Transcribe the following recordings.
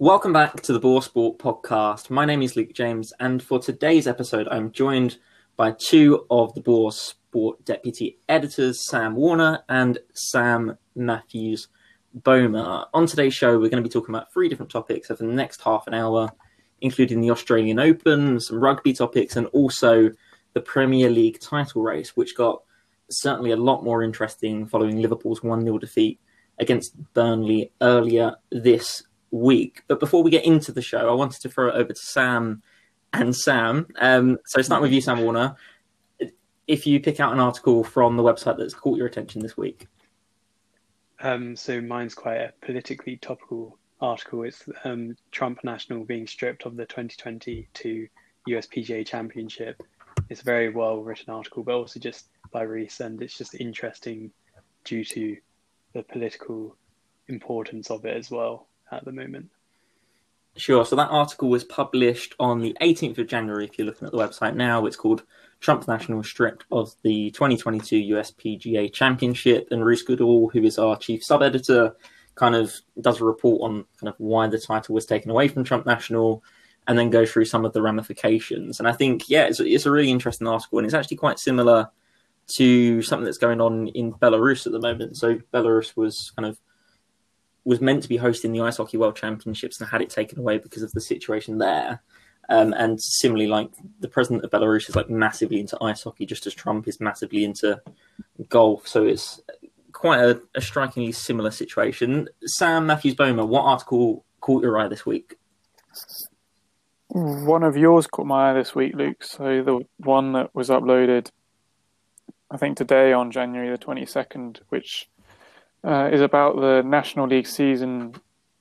Welcome back to the Boar Sport podcast. My name is Luke James, and for today's episode, I'm joined by two of the Boar Sport deputy editors, Sam Warner and Sam Mathews Boehmer. On today's show, we're going to be talking about three different topics over the next half an hour, including the Australian Open, some rugby topics, and also the Premier League title race, which got certainly a lot more interesting following Liverpool's 1 0 defeat against Burnley earlier this week. But before we get into the show, I wanted to throw it over to Sam and Sam. Um, so, starting with you, Sam Warner. If you pick out an article from the website that's caught your attention this week. Um, so, mine's quite a politically topical article. It's um, Trump National being stripped of the 2022 USPGA Championship. It's a very well written article, but also just by Reese, and it's just interesting due to the political importance of it as well at the moment. Sure. So that article was published on the 18th of January. If you're looking at the website now, it's called Trump National Stripped of the 2022 USPGA Championship. And Reese Goodall, who is our chief sub editor, kind of does a report on kind of why the title was taken away from Trump National and then go through some of the ramifications. And I think, yeah, it's, it's a really interesting article and it's actually quite similar to something that's going on in Belarus at the moment. So Belarus was kind of was meant to be hosting the Ice Hockey World Championships and had it taken away because of the situation there. Um, and similarly, like the president of Belarus is like massively into ice hockey, just as Trump is massively into golf. So it's quite a, a strikingly similar situation. Sam Mathews Boehmer, what article caught your eye this week? One of yours caught my eye this week, Luke. So the one that was uploaded, I think today on January the twenty second, which uh, is about the National League season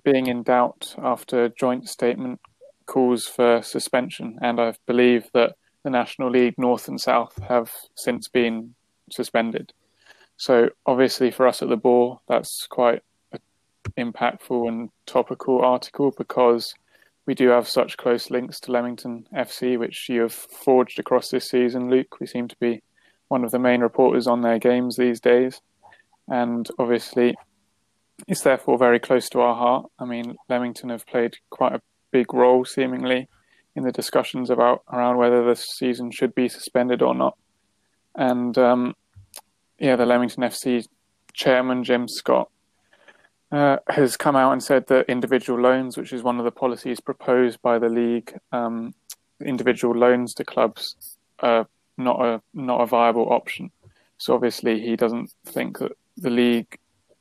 being in doubt after joint statement calls for suspension. And I believe that the National League North and South have since been suspended. So obviously for us at the Boar, that's quite an impactful and topical article because we do have such close links to Leamington FC, which you have forged across this season, Luke. We seem to be one of the main reporters on their games these days and obviously it's therefore very close to our heart. I mean, Leamington have played quite a big role, seemingly, in the discussions about around whether the season should be suspended or not. And um, yeah, the Leamington FC chairman Jim Scott uh, has come out and said that individual loans, which is one of the policies proposed by the league, um, individual loans to clubs, are not a not a viable option. So obviously, he doesn't think that the league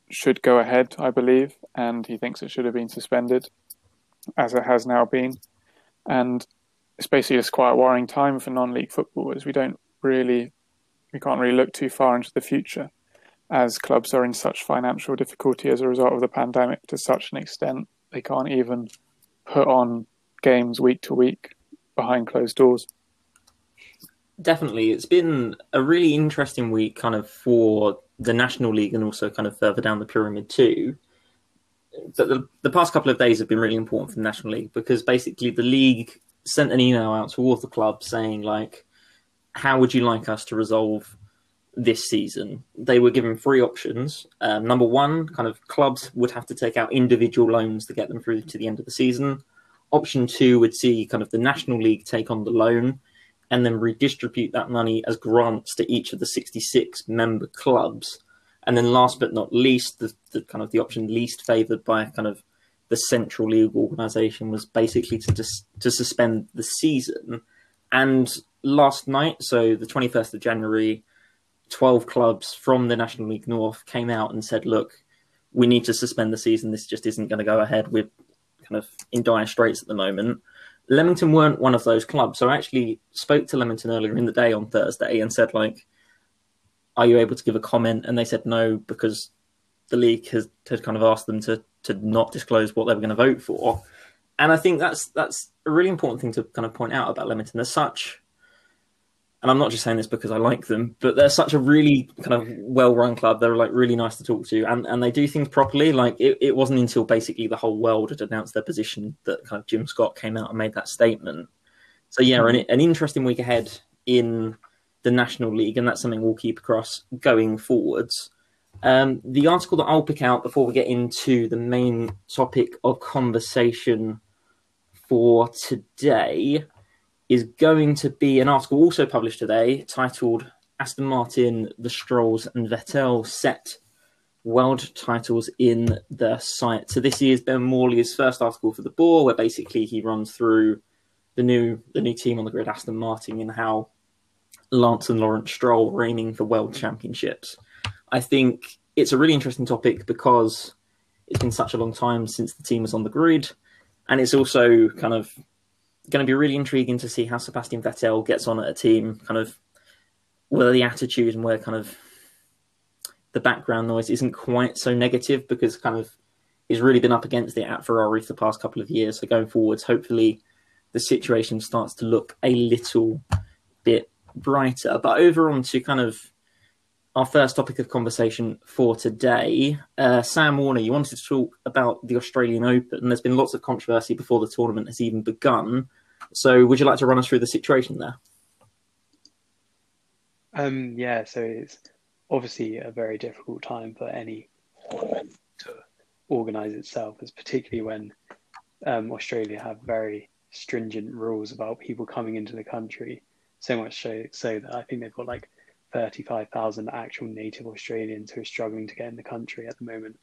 should go ahead, I believe, and he thinks it should have been suspended, as it has now been. And it's basically just quite a worrying time for non-league footballers. we don't really, we can't really look too far into the future, as clubs are in such financial difficulty as a result of the pandemic to such an extent they can't even put on games week to week behind closed doors. Definitely, it's been a really interesting week, kind of for the National League and also kind of further down the pyramid too. But the, the past couple of days have been really important for the National League because basically the league sent an email out to all the clubs saying like, how would you like us to resolve this season? They were given three options. Um, number one, kind of clubs would have to take out individual loans to get them through to the end of the season. Option two would see kind of the National League take on the loan and then redistribute that money as grants to each of the 66 member clubs. And then last but not least, the, the kind of the option least favoured by kind of the central league organisation was basically to dis- to suspend the season. And last night, so the 21st of January, 12 clubs from the National League North came out and said, look, we need to suspend the season. This just isn't going to go ahead. We're kind of in dire straits at the moment. Leamington weren't one of those clubs. So I actually spoke to Leamington earlier in the day on Thursday and said, like, are you able to give a comment? And they said no because the league has had kind of asked them to to not disclose what they were going to vote for. And I think that's that's a really important thing to kind of point out about Leamington. There's such and I'm not just saying this because I like them, but they're such a really kind of well-run club. They're like really nice to talk to, and, and they do things properly. Like it, it wasn't until basically the whole world had announced their position that kind of Jim Scott came out and made that statement. So yeah, an, an interesting week ahead in the National League, and that's something we'll keep across going forwards. Um, the article that I'll pick out before we get into the main topic of conversation for today is going to be an article also published today titled Aston Martin, the Strolls, and Vettel set world titles in the site. So this is Ben Morley's first article for the Boar, where basically he runs through the new the new team on the grid, Aston Martin, and how Lance and Lawrence Stroll reigning for world championships. I think it's a really interesting topic because it's been such a long time since the team was on the grid, and it's also kind of going to be really intriguing to see how Sebastian Vettel gets on at a team, kind of whether the attitude and where kind of the background noise isn't quite so negative because kind of he's really been up against it at Ferrari for the past couple of years. So going forwards, hopefully the situation starts to look a little bit brighter. But over on to kind of our first topic of conversation for today. Uh, Sam Warner, you wanted to talk about the Australian Open. There's been lots of controversy before the tournament has even begun. So, would you like to run us through the situation there? Um, yeah, so it's obviously a very difficult time for any tournament to organise itself, as particularly when um, Australia have very stringent rules about people coming into the country. So much so, so that I think they've got like 35,000 actual native Australians who are struggling to get in the country at the moment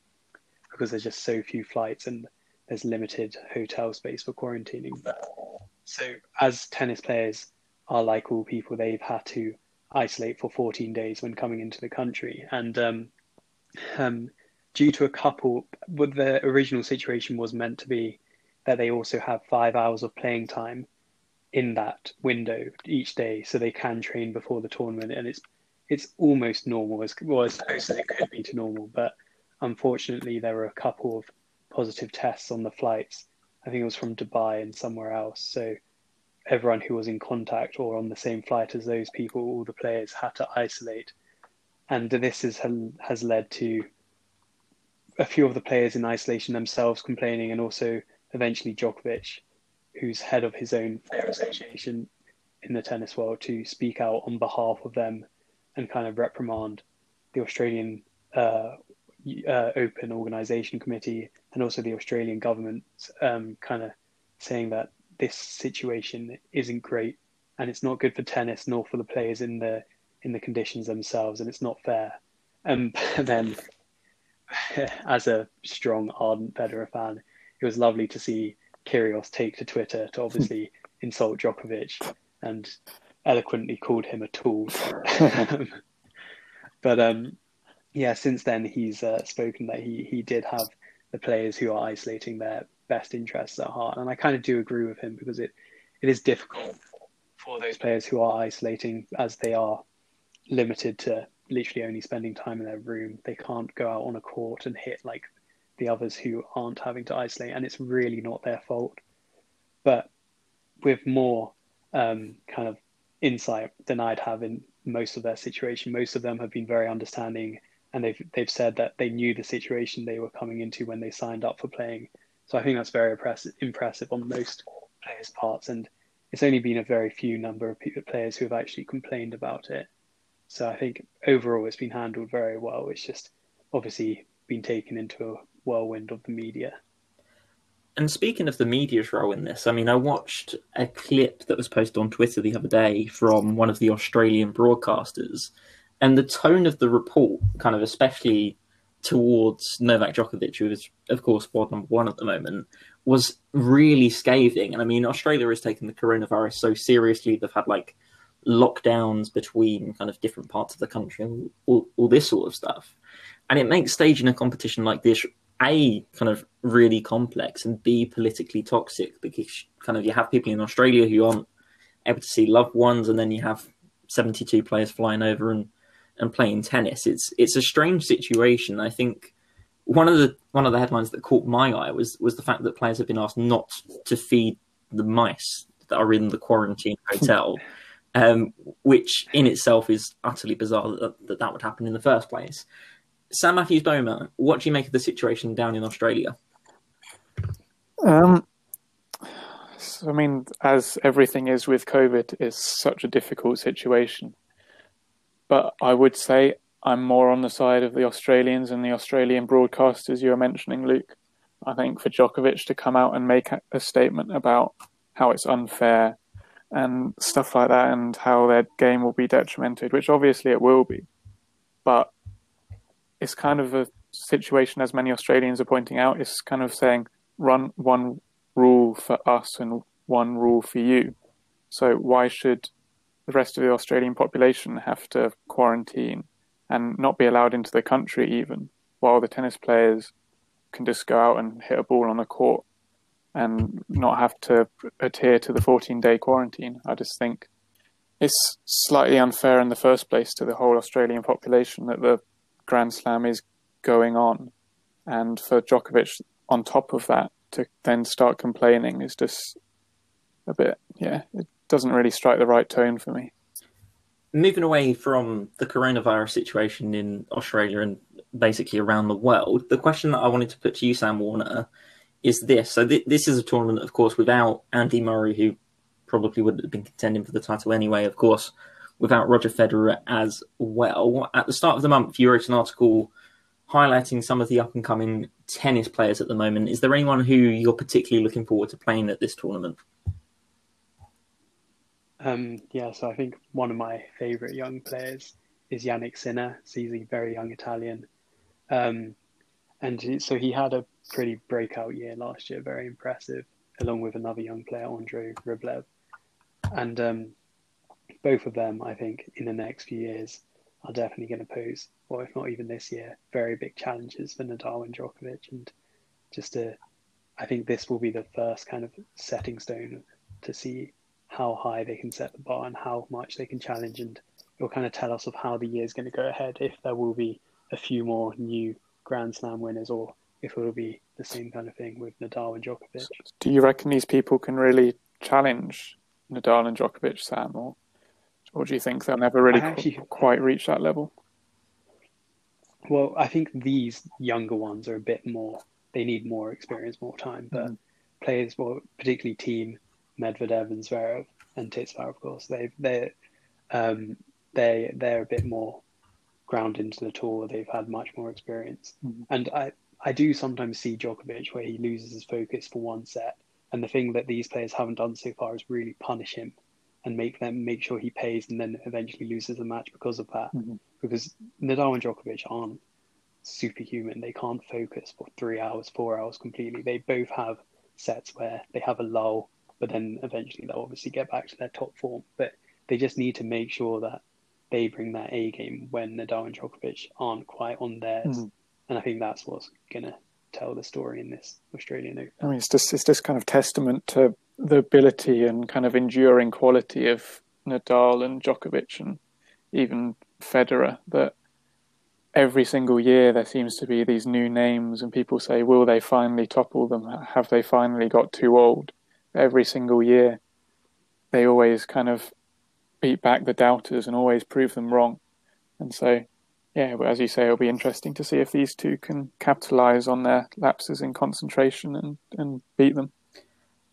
because there's just so few flights and there's limited hotel space for quarantining. So, as tennis players are like all people, they've had to isolate for 14 days when coming into the country. And um, um, due to a couple, what the original situation was meant to be that they also have five hours of playing time in that window each day, so they can train before the tournament, and it's it's almost normal as well as close as it could be to normal. But unfortunately, there were a couple of positive tests on the flights. I think it was from Dubai and somewhere else. So everyone who was in contact or on the same flight as those people, all the players had to isolate. And this is, has led to a few of the players in isolation themselves complaining, and also eventually Djokovic, who's head of his own player association in the tennis world, to speak out on behalf of them and kind of reprimand the Australian uh, uh, Open Organisation Committee and also the Australian government, um, kind of saying that this situation isn't great and it's not good for tennis nor for the players in the in the conditions themselves and it's not fair. And then, as a strong ardent Federer fan, it was lovely to see Kyrgios take to Twitter to obviously insult Djokovic and eloquently called him a tool. but um, yeah, since then he's uh, spoken that he he did have the players who are isolating their best interests at heart, and I kind of do agree with him because it it is difficult for those players who are isolating as they are limited to literally only spending time in their room. They can't go out on a court and hit like the others who aren't having to isolate, and it's really not their fault. But with more um, kind of insight than I'd have in most of their situation. Most of them have been very understanding, and they've they've said that they knew the situation they were coming into when they signed up for playing. So I think that's very impressive, impressive on most players' parts, and it's only been a very few number of players who have actually complained about it. So I think overall it's been handled very well. It's just obviously been taken into a whirlwind of the media. And speaking of the media's role in this, I mean, I watched a clip that was posted on Twitter the other day from one of the Australian broadcasters, and the tone of the report, kind of especially towards Novak Djokovic, who is, of course, world number one at the moment, was really scathing. And I mean, Australia has taken the coronavirus so seriously; they've had like lockdowns between kind of different parts of the country and all, all this sort of stuff. And it makes staging a competition like this a kind of really complex and b politically toxic because kind of you have people in Australia who aren't able to see loved ones, and then you have 72 players flying over and and playing tennis. It's it's a strange situation. I think one of the one of the headlines that caught my eye was was the fact that players have been asked not to feed the mice that are in the quarantine hotel, um, which in itself is utterly bizarre that, that that would happen in the first place. Sam Mathews Boehmer, what do you make of the situation down in Australia? Um, so, I mean, as everything is with COVID, it's such a difficult situation. But I would say I'm more on the side of the Australians and the Australian broadcasters you were mentioning, Luke. I think for Djokovic to come out and make a statement about how it's unfair and stuff like that, and how their game will be detrimented, which obviously it will be, but it's kind of a situation, as many Australians are pointing out, it's kind of saying run one rule for us and one rule for you. So why should the rest of the Australian population have to quarantine and not be allowed into the country even, while the tennis players can just go out and hit a ball on the court and not have to adhere to the 14 day quarantine? I just think it's slightly unfair in the first place to the whole Australian population that the Grand Slam is going on. And for Djokovic, on top of that, to then start complaining is just a bit, yeah, it doesn't really strike the right tone for me. Moving away from the coronavirus situation in Australia and basically around the world, the question that I wanted to put to you, Sam Warner, is this. So, th- this is a tournament, of course, without Andy Murray, who probably would have been contending for the title anyway, of course, without Roger Federer as well. At the start of the month, you wrote an article highlighting some of the up and coming tennis players at the moment. Is there anyone who you're particularly looking forward to playing at this tournament? Um, yeah, so I think one of my favourite young players is Jannik Sinner. He's a very young Italian. Um, and so he had a pretty breakout year last year, very impressive, along with another young player, Andrei Rublev. And um, both of them, I think, in the next few years are definitely going to pose, or if not even this year, very big challenges for Nadal and Djokovic. And just to, I think this will be the first kind of setting stone to see how high they can set the bar and how much they can challenge. And it will kind of tell us of how the year is going to go ahead, if there will be a few more new Grand Slam winners or if it will be the same kind of thing with Nadal and Djokovic. Do you reckon these people can really challenge Nadal and Djokovic, Sam, or or do you think they'll never really actually, quite reach that level? Well, I think these younger ones are a bit more. They need more experience, more time. But mm. players, well, particularly team Medvedev and Zverev and Titsvar, of course, they they um, they they're a bit more grounded into the tour. They've had much more experience, mm. and I I do sometimes see Djokovic where he loses his focus for one set, and the thing that these players haven't done so far is really punish him and make them make sure he pays and then eventually loses the match because of that. Mm-hmm. Because Nadal and Djokovic aren't superhuman. They can't focus for three hours, four hours completely. They both have sets where they have a lull, but then eventually they'll obviously get back to their top form. But they just need to make sure that they bring that A game when Nadal and Djokovic aren't quite on theirs. Mm-hmm. And I think that's what's gonna tell the story in this Australian Open. I mean, it's just it's just kind of testament to the ability and kind of enduring quality of Nadal and Djokovic and even Federer that every single year there seems to be these new names and people say will they finally topple them? Have they finally got too old? Every single year they always kind of beat back the doubters and always prove them wrong. And so yeah as you say it'll be interesting to see if these two can capitalize on their lapses in concentration and, and beat them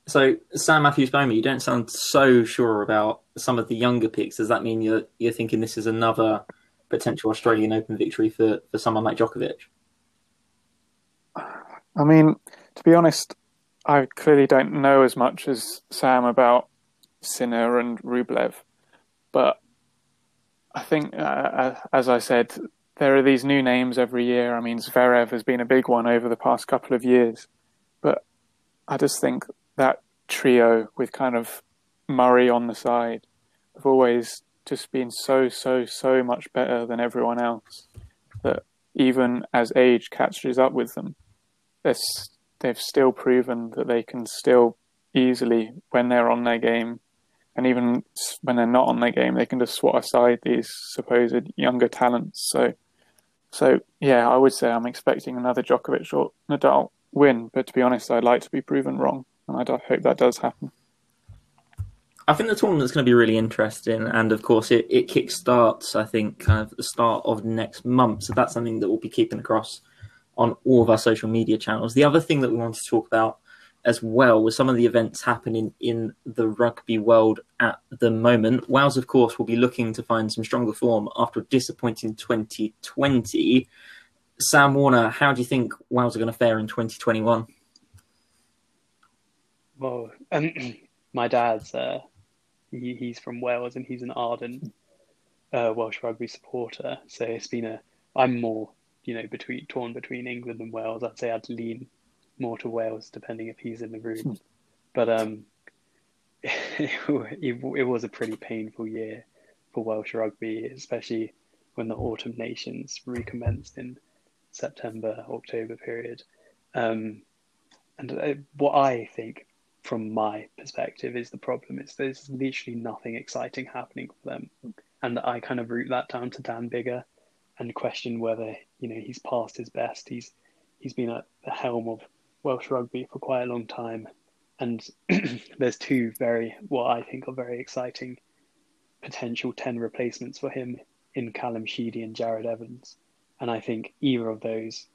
so, Sam Mathews Boehmer, you don't sound so sure about some of the younger picks. Does that mean you're you're thinking this is another potential Australian Open victory for, for someone like Djokovic? I mean, to be honest, I clearly don't know as much as Sam about Sinner and Rublev, but I think, uh, uh, as I said, there are these new names every year. I mean, Zverev has been a big one over the past couple of years, but I just think that trio with kind of Murray on the side have always just been so, so, so much better than everyone else that even as age catches up with them, they've still proven that they can still easily, when they're on their game, and even when they're not on their game, they can just swat aside these supposed younger talents. So, so yeah, I would say I'm expecting another Djokovic or Nadal win, but to be honest, I'd like to be proven wrong and I hope that does happen. I think the tournament's going to be really interesting, and of course, it, it kick starts. I think kind of the start of next month, so that's something that we'll be keeping across on all of our social media channels. The other thing that we wanted to talk about as well with some of the events happening in the rugby world at the moment. Wales, of course, will be looking to find some stronger form after a disappointing 2020. Sam Warner, how do you think Wales are going to fare in 2021? Well, um, my dad's uh, he, he's from Wales and he's an ardent uh, Welsh rugby supporter. So it's been a I'm more you know between torn between England and Wales. I'd say I'd lean more to Wales depending if he's in the room. Hmm. But um, it, it, it was a pretty painful year for Welsh rugby, especially when the autumn nations recommenced in September October period. Um, and uh, what I think from my perspective is the problem. Is there's literally nothing exciting happening for them. And i kind of root that down to dan biggar and question whether you know he's past his best. He's he's been at the helm of welsh rugby for quite a long time. And there's two very what i think are very exciting potential 10 replacements for him in callum sheedy and Jarrod evans. And i think either of those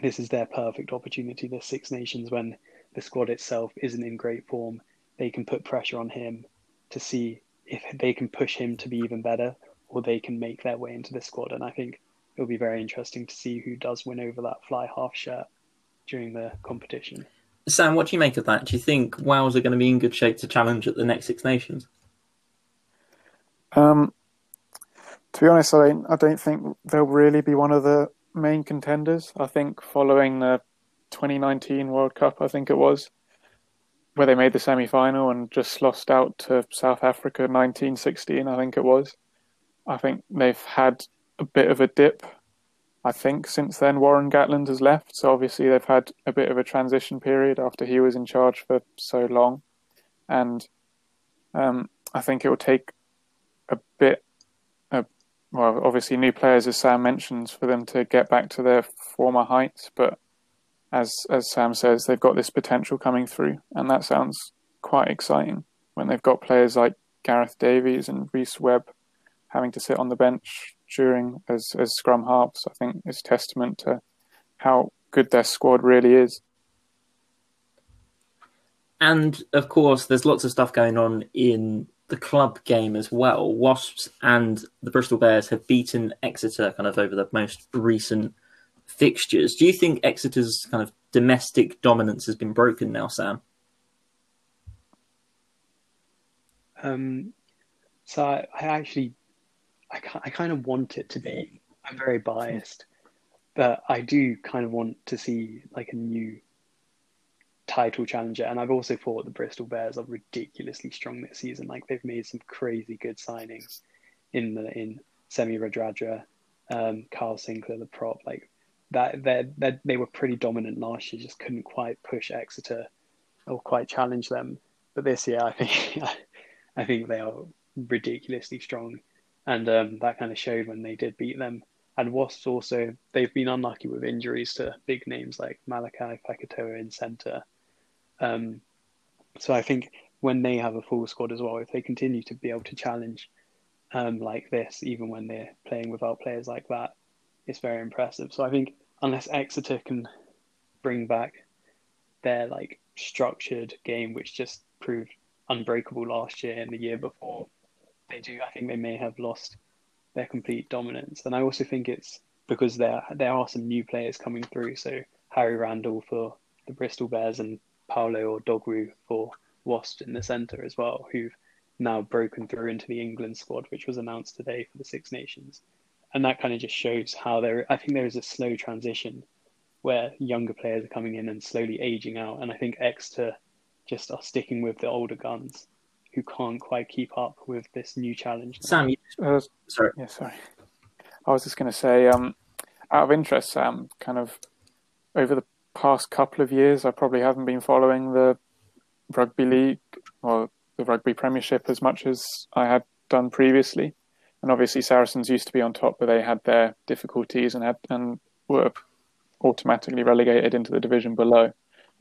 this is their perfect opportunity. The six nations when the squad itself isn't in great form, they can put pressure on him to see if they can push him to be even better or they can make their way into the squad. And I think it'll be very interesting to see who does win over that fly half shirt during the competition. Sam, what do you make of that? Do you think Wales are going to be in good shape to challenge at the next Six Nations? Um, to be honest, I don't, I don't think they'll really be one of the main contenders. I think following the 2019 World Cup, I think it was, where they made the semi final and just lost out to South Africa 1916, I think it was. I think they've had a bit of a dip, I think, since then. Warren Gatland has left, so obviously they've had a bit of a transition period after he was in charge for so long. And um, I think it will take a bit, well, obviously new players, as Sam mentions, for them to get back to their former heights, but as as Sam says, they've got this potential coming through, and that sounds quite exciting when they've got players like Gareth Davies and Rhys Webb having to sit on the bench during as as scrum halves. I think is testament to how good their squad really is. And of course, there's lots of stuff going on in the club game as well. Wasps and the Bristol Bears have beaten Exeter kind of over the most recent fixtures. Do you think Exeter's kind of domestic dominance has been broken now, Sam? Um, so I, I actually, I, I kind of want it to be. I'm very biased, but I do kind of want to see like a new title challenger. And I've also thought the Bristol Bears are ridiculously strong this season. Like they've made some crazy good signings in the in Semi Radradra, um, Kyle Sinckler, the prop. Like that they they were pretty dominant last year, just couldn't quite push Exeter or quite challenge them. But this year, I think I think they are ridiculously strong, and um, that kind of showed when they did beat them. And Wasps also they've been unlucky with injuries to big names like Malakai Fekitoa in centre. Um, so I think when they have a full squad as well, if they continue to be able to challenge um, like this, even when they're playing without players like that, it's very impressive. So I think unless Exeter can bring back their like structured game, which just proved unbreakable last year and the year before, they do. I think they may have lost their complete dominance. And I also think it's because there there are some new players coming through. So Harry Randall for the Bristol Bears and Paolo Odogwu for Wasps in the centre as well, who've now broken through into the England squad, which was announced today for the Six Nations and that kind of just shows how there. I think there is a slow transition where younger players are coming in and slowly aging out, and I think Exeter just are sticking with the older guns who can't quite keep up with this new challenge. Sam, you... uh, sorry, yeah, sorry. I was just going to say, um, out of interest, Sam, kind of over the past couple of years, I probably haven't been following the rugby league or the rugby premiership as much as I had done previously and obviously Saracens used to be on top, but they had their difficulties and had and were automatically relegated into the division below.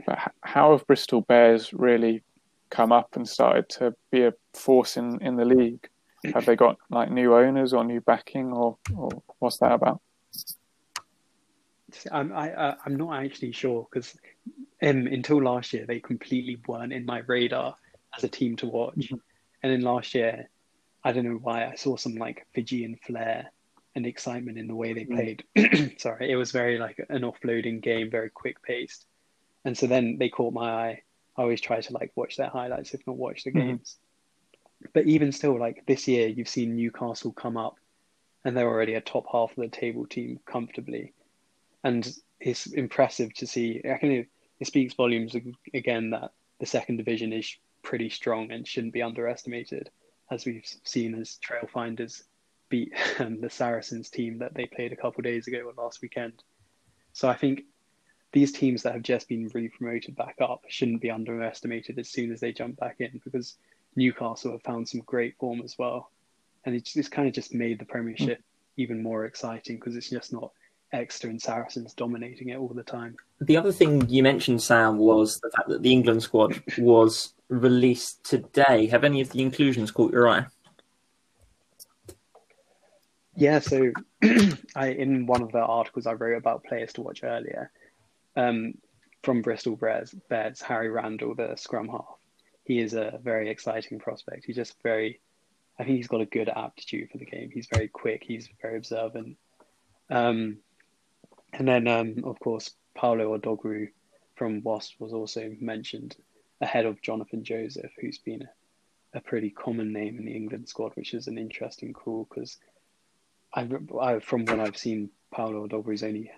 But how have Bristol Bears really come up and started to be a force in, in the league? Have they got like new owners or new backing, or, or what's that about? I'm I, am i am not actually sure because um, until last year, they completely weren't in my radar as a team to watch. Mm-hmm. And then last year, I don't know why, I saw some like Fijian flair and excitement in the way they mm. played. Sorry, it was very like an offloading game, very quick paced. And so then they caught my eye. I always try to like watch their highlights, if not watch the mm-hmm. games. Mm-hmm. But even still, like this year, you've seen Newcastle come up and they're already a top half of the table team comfortably. And it's impressive to see. I can, it speaks volumes again that the second division is pretty strong and shouldn't be underestimated, as we've seen as Trailfinders beat um, the Saracens team that they played a couple days ago or last weekend. So I think these teams that have just been re-promoted back up shouldn't be underestimated as soon as they jump back in because Newcastle have found some great form as well, and it's, it's kind of just made the Premiership mm. even more exciting because it's just not Exeter and Saracens dominating it all the time. The other thing you mentioned, Sam, was the fact that the England squad was released today. Have any of the inclusions caught your eye? Yeah, so I in one of the articles I wrote about players to watch earlier, um, from Bristol Bears, Bears, Harry Randall, the scrum half. He is a very exciting prospect. He's just very, I think he's got a good aptitude for the game. He's very quick. He's very observant. Um, and then, um, of course, Paolo Odogwu from Wasp was also mentioned ahead of Jonathan Joseph, who's been a, a pretty common name in the England squad, which is an interesting call because I, I, from what I've seen, Paolo Odogwu's only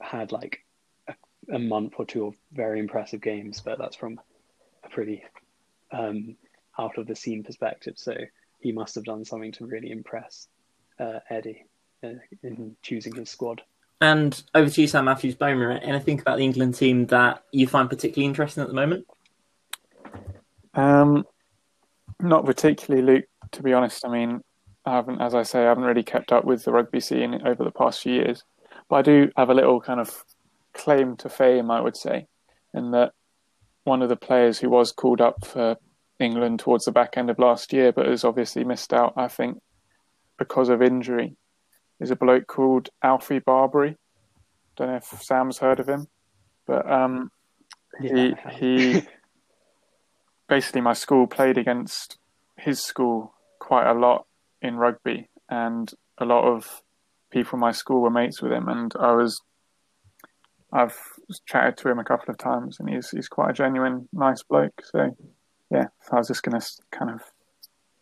had like a, a, month or two of very impressive games, but that's from a pretty um, out of the scene perspective. So he must have done something to really impress uh, Eddie uh, in choosing his squad. And over to you, Sam Mathews Boehmer. Anything about the England team that you find particularly interesting at the moment? Um, not particularly, Luke. To be honest, I mean, I haven't, as I say, I haven't really kept up with the rugby scene over the past few years. But I do have a little kind of claim to fame, I would say, in that one of the players who was called up for England towards the back end of last year, but has obviously missed out, I think, because of injury, is a bloke called Alfie Barbeary. Don't know if Sam's heard of him, but um, yeah. he he basically my school played against his school quite a lot in rugby, and a lot of people in my school were mates with him, and I was I've chatted to him a couple of times, and he's he's quite a genuine, nice bloke. So yeah, I was just gonna kind of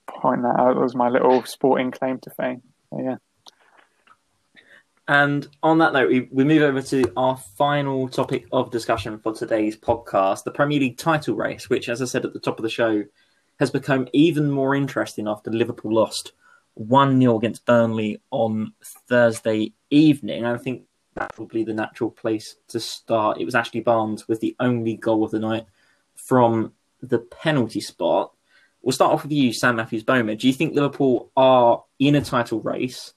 point that out as my little sporting claim to fame. So, yeah. And on that note, we, we move over to our final topic of discussion for today's podcast the Premier League title race, which, as I said at the top of the show, has become even more interesting after Liverpool lost 1 0 against Burnley on Thursday evening. I think that's probably the natural place to start. It was Ashley Barnes with the only goal of the night from the penalty spot. We'll start off with you, Sam Mathews Boehmer. Do you think Liverpool are in a title race,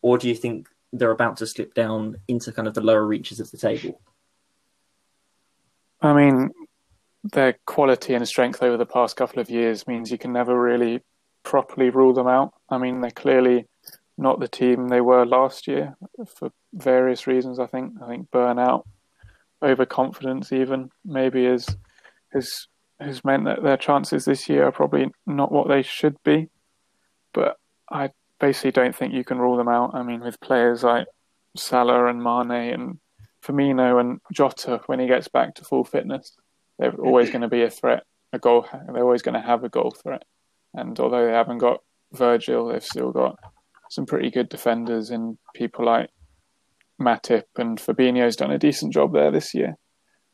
or do you think they're about to slip down into kind of the lower reaches of the table? I mean, their quality and strength over the past couple of years means you can never really properly rule them out. I mean, they're clearly not the team they were last year for various reasons. I think I think burnout, overconfidence, even maybe has has has meant that their chances this year are probably not what they should be. But I basically don't think you can rule them out. I mean, with players like Salah and Mane and Firmino and Jota, when he gets back to full fitness, they're always going to be a threat. A goal, they're always going to have a goal threat. And although they haven't got Virgil, they've still got some pretty good defenders and people like Matip and Fabinho's done a decent job there this year.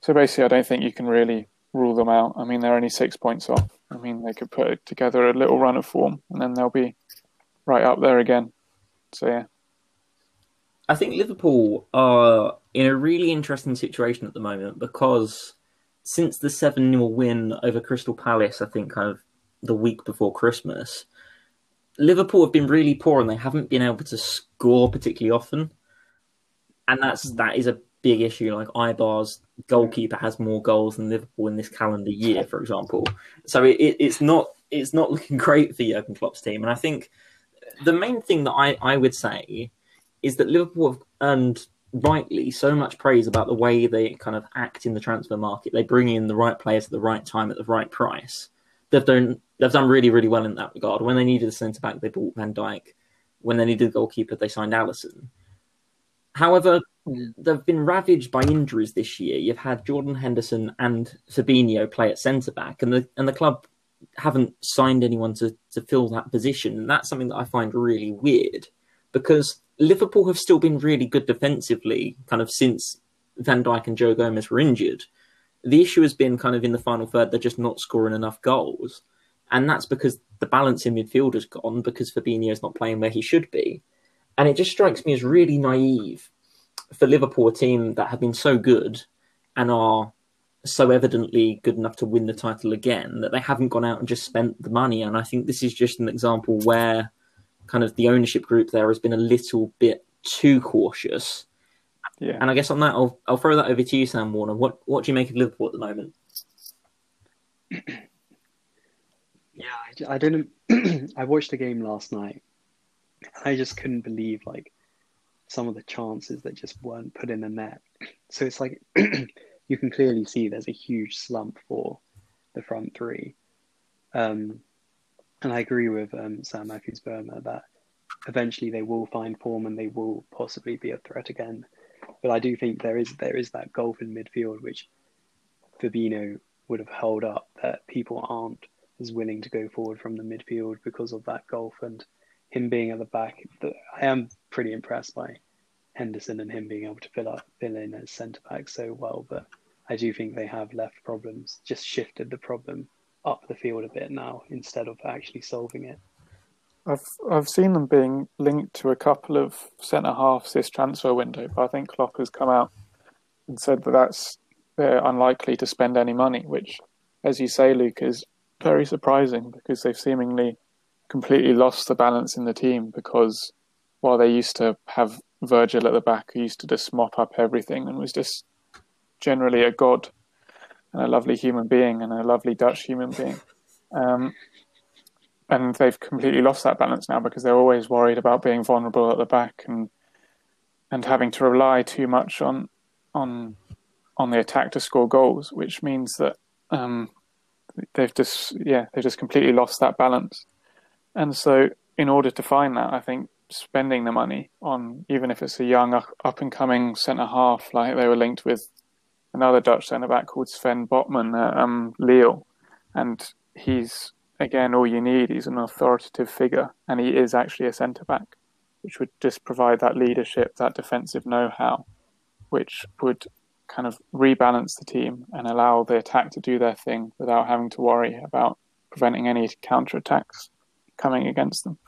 So basically, I don't think you can really rule them out. I mean, they're only six points off. I mean, they could put together a little run of form and then they'll be right up there again. So yeah. I think Liverpool are in a really interesting situation at the moment because since the 7 0 win over Crystal Palace, I think kind of the week before Christmas, Liverpool have been really poor and they haven't been able to score particularly often. And that's that is a big issue. Like Eibar's goalkeeper has more goals than Liverpool in this calendar year, for example. So it, it, it's not it's not looking great for Jurgen Klopp's team. And I think the main thing that I, I would say is that Liverpool have earned rightly so much praise about the way they kind of act in the transfer market. They bring in the right players at the right time at the right price. They've done they've done really really well in that regard. When they needed a centre back, they bought Van Dijk. When they needed a goalkeeper, they signed Alisson. However, hmm. they've been ravaged by injuries this year. You've had Jordan Henderson and Fabinho play at centre back, and the and the club haven't signed anyone to to fill that position. And that's something that I find really weird because Liverpool have still been really good defensively, kind of since Van Dijk and Joe Gomez were injured. The issue has been kind of in the final third, they're just not scoring enough goals. And that's because the balance in midfield has gone because Fabinho's not playing where he should be. And it just strikes me as really naive for Liverpool, a team that have been so good and are so evidently good enough to win the title again, that they haven't gone out and just spent the money. And I think this is just an example where kind of the ownership group there has been a little bit too cautious. Yeah. And I guess on that, I'll, I'll throw that over to you, Sam Warner. What what do you make of Liverpool at the moment? Yeah, I, I didn't. I watched the game last night. I just couldn't believe like some of the chances that just weren't put in the net. So it's like you can clearly see there's a huge slump for the front three. Um, and I agree with um, Sam Mathews Boehmer that eventually they will find form and they will possibly be a threat again. But I do think there is there is that gulf in midfield which Fabinho would have held up that people aren't as willing to go forward from the midfield because of that gulf and him being at the back. I am pretty impressed by Henderson and him being able to fill up fill in as centre back so well. But I do think they have left problems, just shifted the problem up the field a bit now instead of actually solving it. I've I've seen them being linked to a couple of centre halves this transfer window, but I think Klopp has come out and said that that's they're unlikely to spend any money, which, as you say, Luke, is very surprising because they've seemingly completely lost the balance in the team. Because while they used to have Virgil at the back, who used to just mop up everything and was just generally a god and a lovely human being and a lovely Dutch human being. Um, and they've completely lost that balance now because they're always worried about being vulnerable at the back and and having to rely too much on on on the attack to score goals, which means that um, they've just yeah they've just completely lost that balance. And so, in order to find that, I think spending the money on even if it's a young up and coming centre half like they were linked with another Dutch centre back called Sven Botman at um, Lille, and he's again all you need. He's an authoritative figure, and he is actually a centre back, which would just provide that leadership, that defensive know-how, which would kind of rebalance the team and allow the attack to do their thing without having to worry about preventing any counter attacks coming against them.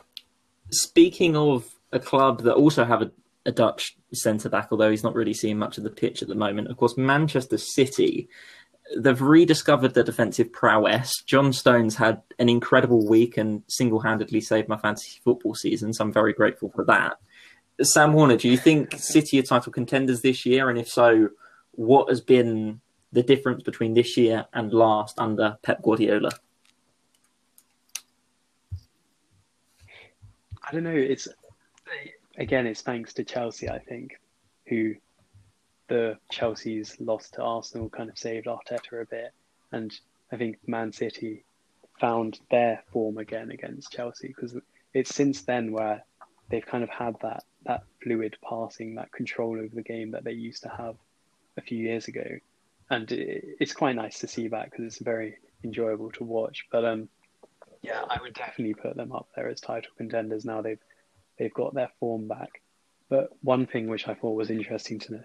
Speaking of a club that also have a a Dutch centre back, although he's not really seeing much of the pitch at the moment. Of course, Manchester City, they've rediscovered their defensive prowess. John Stones had an incredible week and single handedly saved my fantasy football season, so I'm very grateful for that. Sam Warner, do you think City are title contenders this year? And if so, what has been the difference between this year and last under Pep Guardiola? I don't know. It's again, it's thanks to Chelsea, I think, who the Chelsea's loss to Arsenal kind of saved Arteta a bit, and I think Man City found their form again against Chelsea because it's since then where they've kind of had that that fluid passing, that control over the game that they used to have a few years ago, and it, it's quite nice to see that because it's very enjoyable to watch. But um, yeah, I would definitely put them up there as title contenders now. They've they've got their form back. But one thing which I thought was interesting to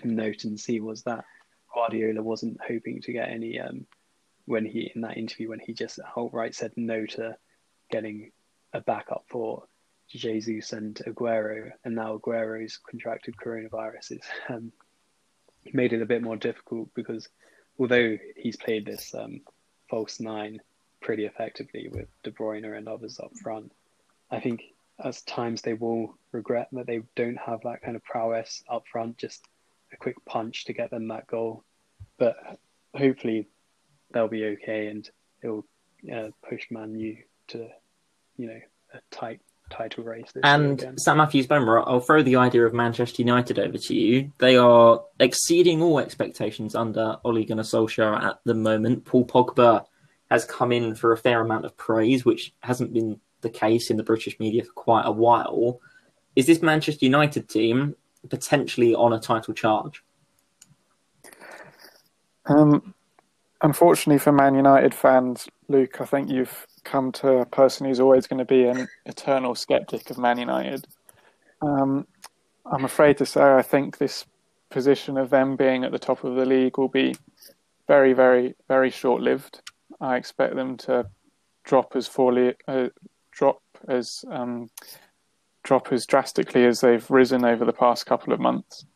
note and see was that Guardiola wasn't hoping to get any um, when he in that interview when he just outright said no to getting a backup for Jesus and Aguero, and now Aguero's contracted coronavirus is um, made it a bit more difficult because although he's played this um, false nine pretty effectively with De Bruyne and others up front, I think as times they will regret that they don't have that kind of prowess up front, just a quick punch to get them that goal. But hopefully they'll be okay and it'll uh, push Man U to, you know, a tight title race. This and. Sam Mathews Boehmer, I'll throw the idea of Manchester United over to you. They are exceeding all expectations under Ole Gunnar Solskjaer at the moment. Paul Pogba has come in for a fair amount of praise, which hasn't been the case in the British media for quite a while. Is this Manchester United team potentially on a title charge? Um, unfortunately for Man United fans, Luke, I think you've come to a person who's always going to be an eternal skeptic of Man United. Um, I'm afraid to say I think this position of them being at the top of the league will be very, very, very short-lived. I expect them to drop as fully, drop as um, drop as drastically as they've risen over the past couple of months.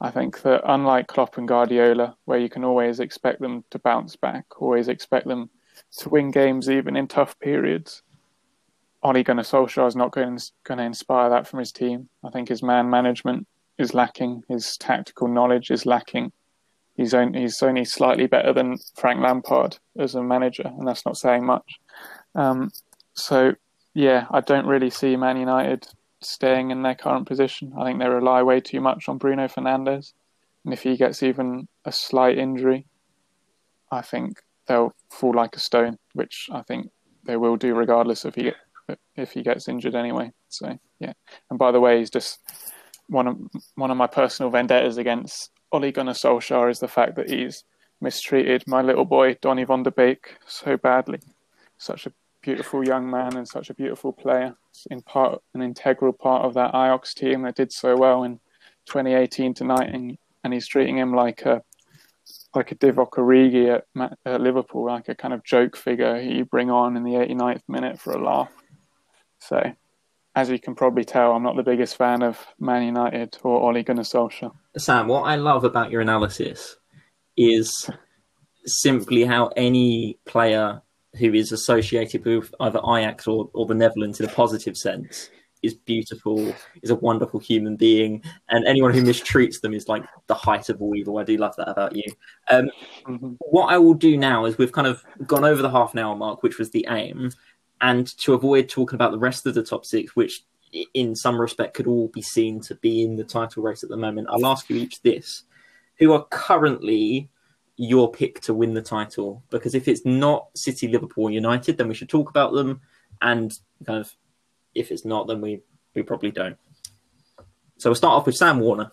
I think that unlike Klopp and Guardiola, where you can always expect them to bounce back, always expect them to win games even in tough periods, Ole Gunnar Solskjaer is not going, going to inspire that from his team. I think his man management is lacking, his tactical knowledge is lacking. He's only, he's only slightly better than Frank Lampard as a manager, and that's not saying much. Um, so, yeah, I don't really see Man United staying in their current position. I think they rely way too much on Bruno Fernandes, and if he gets even a slight injury, I think they'll fall like a stone, which I think they will do regardless if he if he gets injured anyway. So yeah. And by the way, he's just one of one of my personal vendettas against Ole Gunnar Solskjaer is the fact that he's mistreated my little boy Donny van der Beek so badly. Such a beautiful young man and such a beautiful player. In part, an integral part of that Ajax team that did so well in 2018 tonight, and, and he's treating him like a like a Divock Origi at, at Liverpool, like a kind of joke figure you bring on in the 89th minute for a laugh. So, as you can probably tell, I'm not the biggest fan of Man United or Ole Gunnar Solskjaer. Sam, what I love about your analysis is simply how any player who is associated with either Ajax or, or the Netherlands in a positive sense is beautiful, is a wonderful human being, and anyone who mistreats them is like the height of all evil. I do love that about you. Um, mm-hmm. What I will do now is we've kind of gone over the half an hour mark, which was the aim, and to avoid talking about the rest of the top six, which in some respect could all be seen to be in the title race at the moment, I'll ask you each this: Who are currently your pick to win the title? Because if it's not City, Liverpool, United, then we should talk about them, and kind of if it's not, then we we probably don't. So we'll start off with Sam Warner.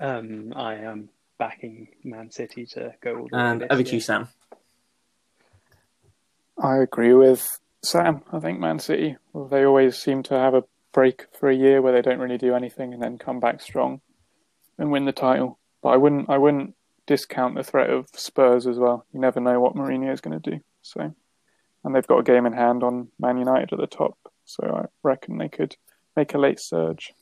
Um, I am backing Man City to go all the and way. over to you, Sam. I agree with Sam. I think Man City, they always seem to have a break for a year where they don't really do anything and then come back strong and win the title. But I wouldn't, I wouldn't discount the threat of Spurs as well. You never know what Mourinho is going to do. So and they've got a game in hand on Man United at the top. So I reckon they could make a late surge.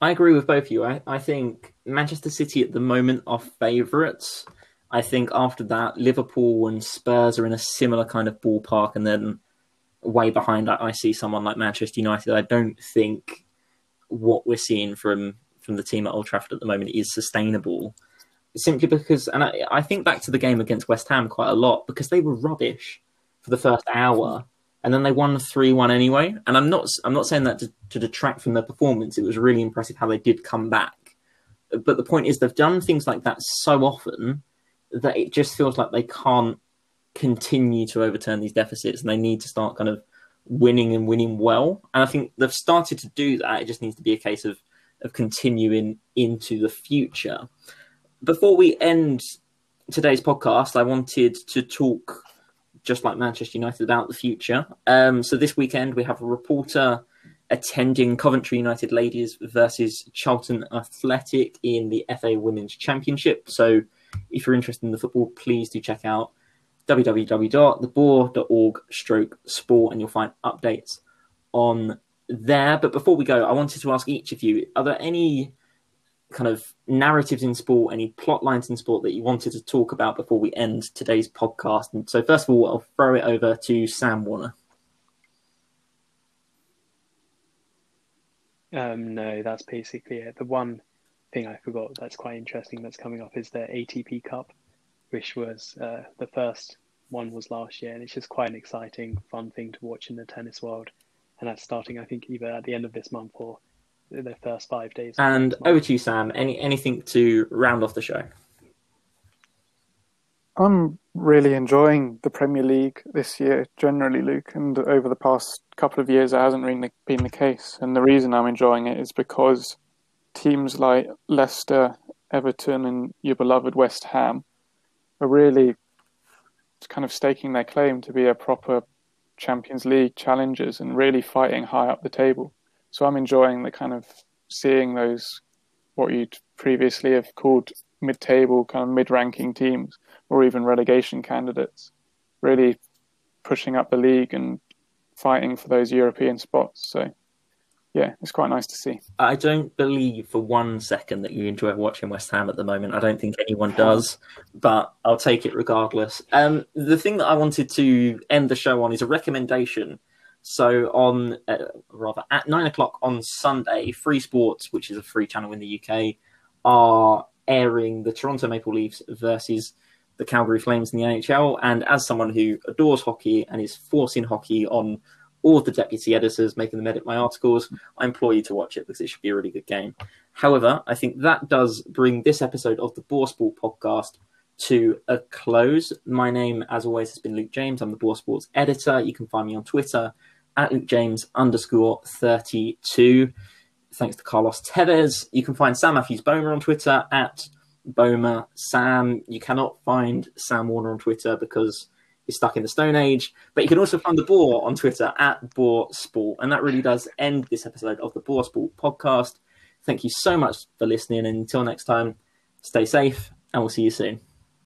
I agree with both of you. I, I think Manchester City at the moment are favourites. I think after that, Liverpool and Spurs are in a similar kind of ballpark, and then way behind, I, I see someone like Manchester United. I don't think what we're seeing from from the team at Old Trafford at the moment is sustainable. Simply because, and I, I think back to the game against West Ham quite a lot because they were rubbish for the first hour, and then they won three one anyway. And I'm not I'm not saying that to, to detract from their performance. It was really impressive how they did come back. But the point is, they've done things like that so often that it just feels like they can't continue to overturn these deficits, and they need to start kind of winning and winning well. And I think they've started to do that. It just needs to be a case of of continuing into the future. Before we end today's podcast, I wanted to talk just like Manchester United about the future. Um, so this weekend we have a reporter attending Coventry United ladies versus Charlton Athletic in the FA Women's Championship. So if you're interested in the football, please do check out www.theboar.org stroke sport and you'll find updates on there. But before we go, I wanted to ask each of you, are there any kind of narratives in sport, any plot lines in sport that you wanted to talk about before we end today's podcast? And so, first of all, I'll throw it over to Sam Warner. Um, no, that's basically it. The one thing I forgot that's quite interesting that's coming up is the ATP Cup, which was uh, the first one was last year, and it's just quite an exciting, fun thing to watch in the tennis world. And that's starting, I think, either at the end of this month or the first five days. And over to you, Sam. Any anything to round off the show? I'm really enjoying the Premier League this year, generally, Luke. And over the past couple of years, it hasn't really been the case. And the reason I'm enjoying it is because teams like Leicester, Everton, and your beloved West Ham are really kind of staking their claim to be a proper Champions League challengers and really fighting high up the table. So I'm enjoying the kind of seeing those what you'd previously have called mid-table, kind of mid-ranking teams, or even relegation candidates, really pushing up the league and fighting for those European spots. So, yeah, it's quite nice to see. I don't believe for one second that you enjoy watching West Ham at the moment. I don't think anyone does, but I'll take it regardless. Um, the thing that I wanted to end the show on is a recommendation. So on uh, rather at nine o'clock on Sunday, Free Sports, which is a free channel in the UK, are airing the Toronto Maple Leafs versus the Calgary Flames in the NHL. And as someone who adores hockey and is forcing hockey on all of the deputy editors making them edit my articles, I implore you to watch it because it should be a really good game. However, I think that does bring this episode of the Boar Sport podcast to a close. My name, as always, has been Luke James. I'm the Boar Sports editor. You can find me on Twitter at Luke James underscore 32 thanks to Carlos Tevez. You can find Sam Mathews Boehmer on Twitter at Boehmer Sam. You cannot find Sam Warner on Twitter because he's stuck in the Stone Age. But you can also find the Boar on Twitter at Boar Sport. And that really does end this episode of the Boar Sport podcast. Thank you so much for listening. And until next time, stay safe and we'll see you soon.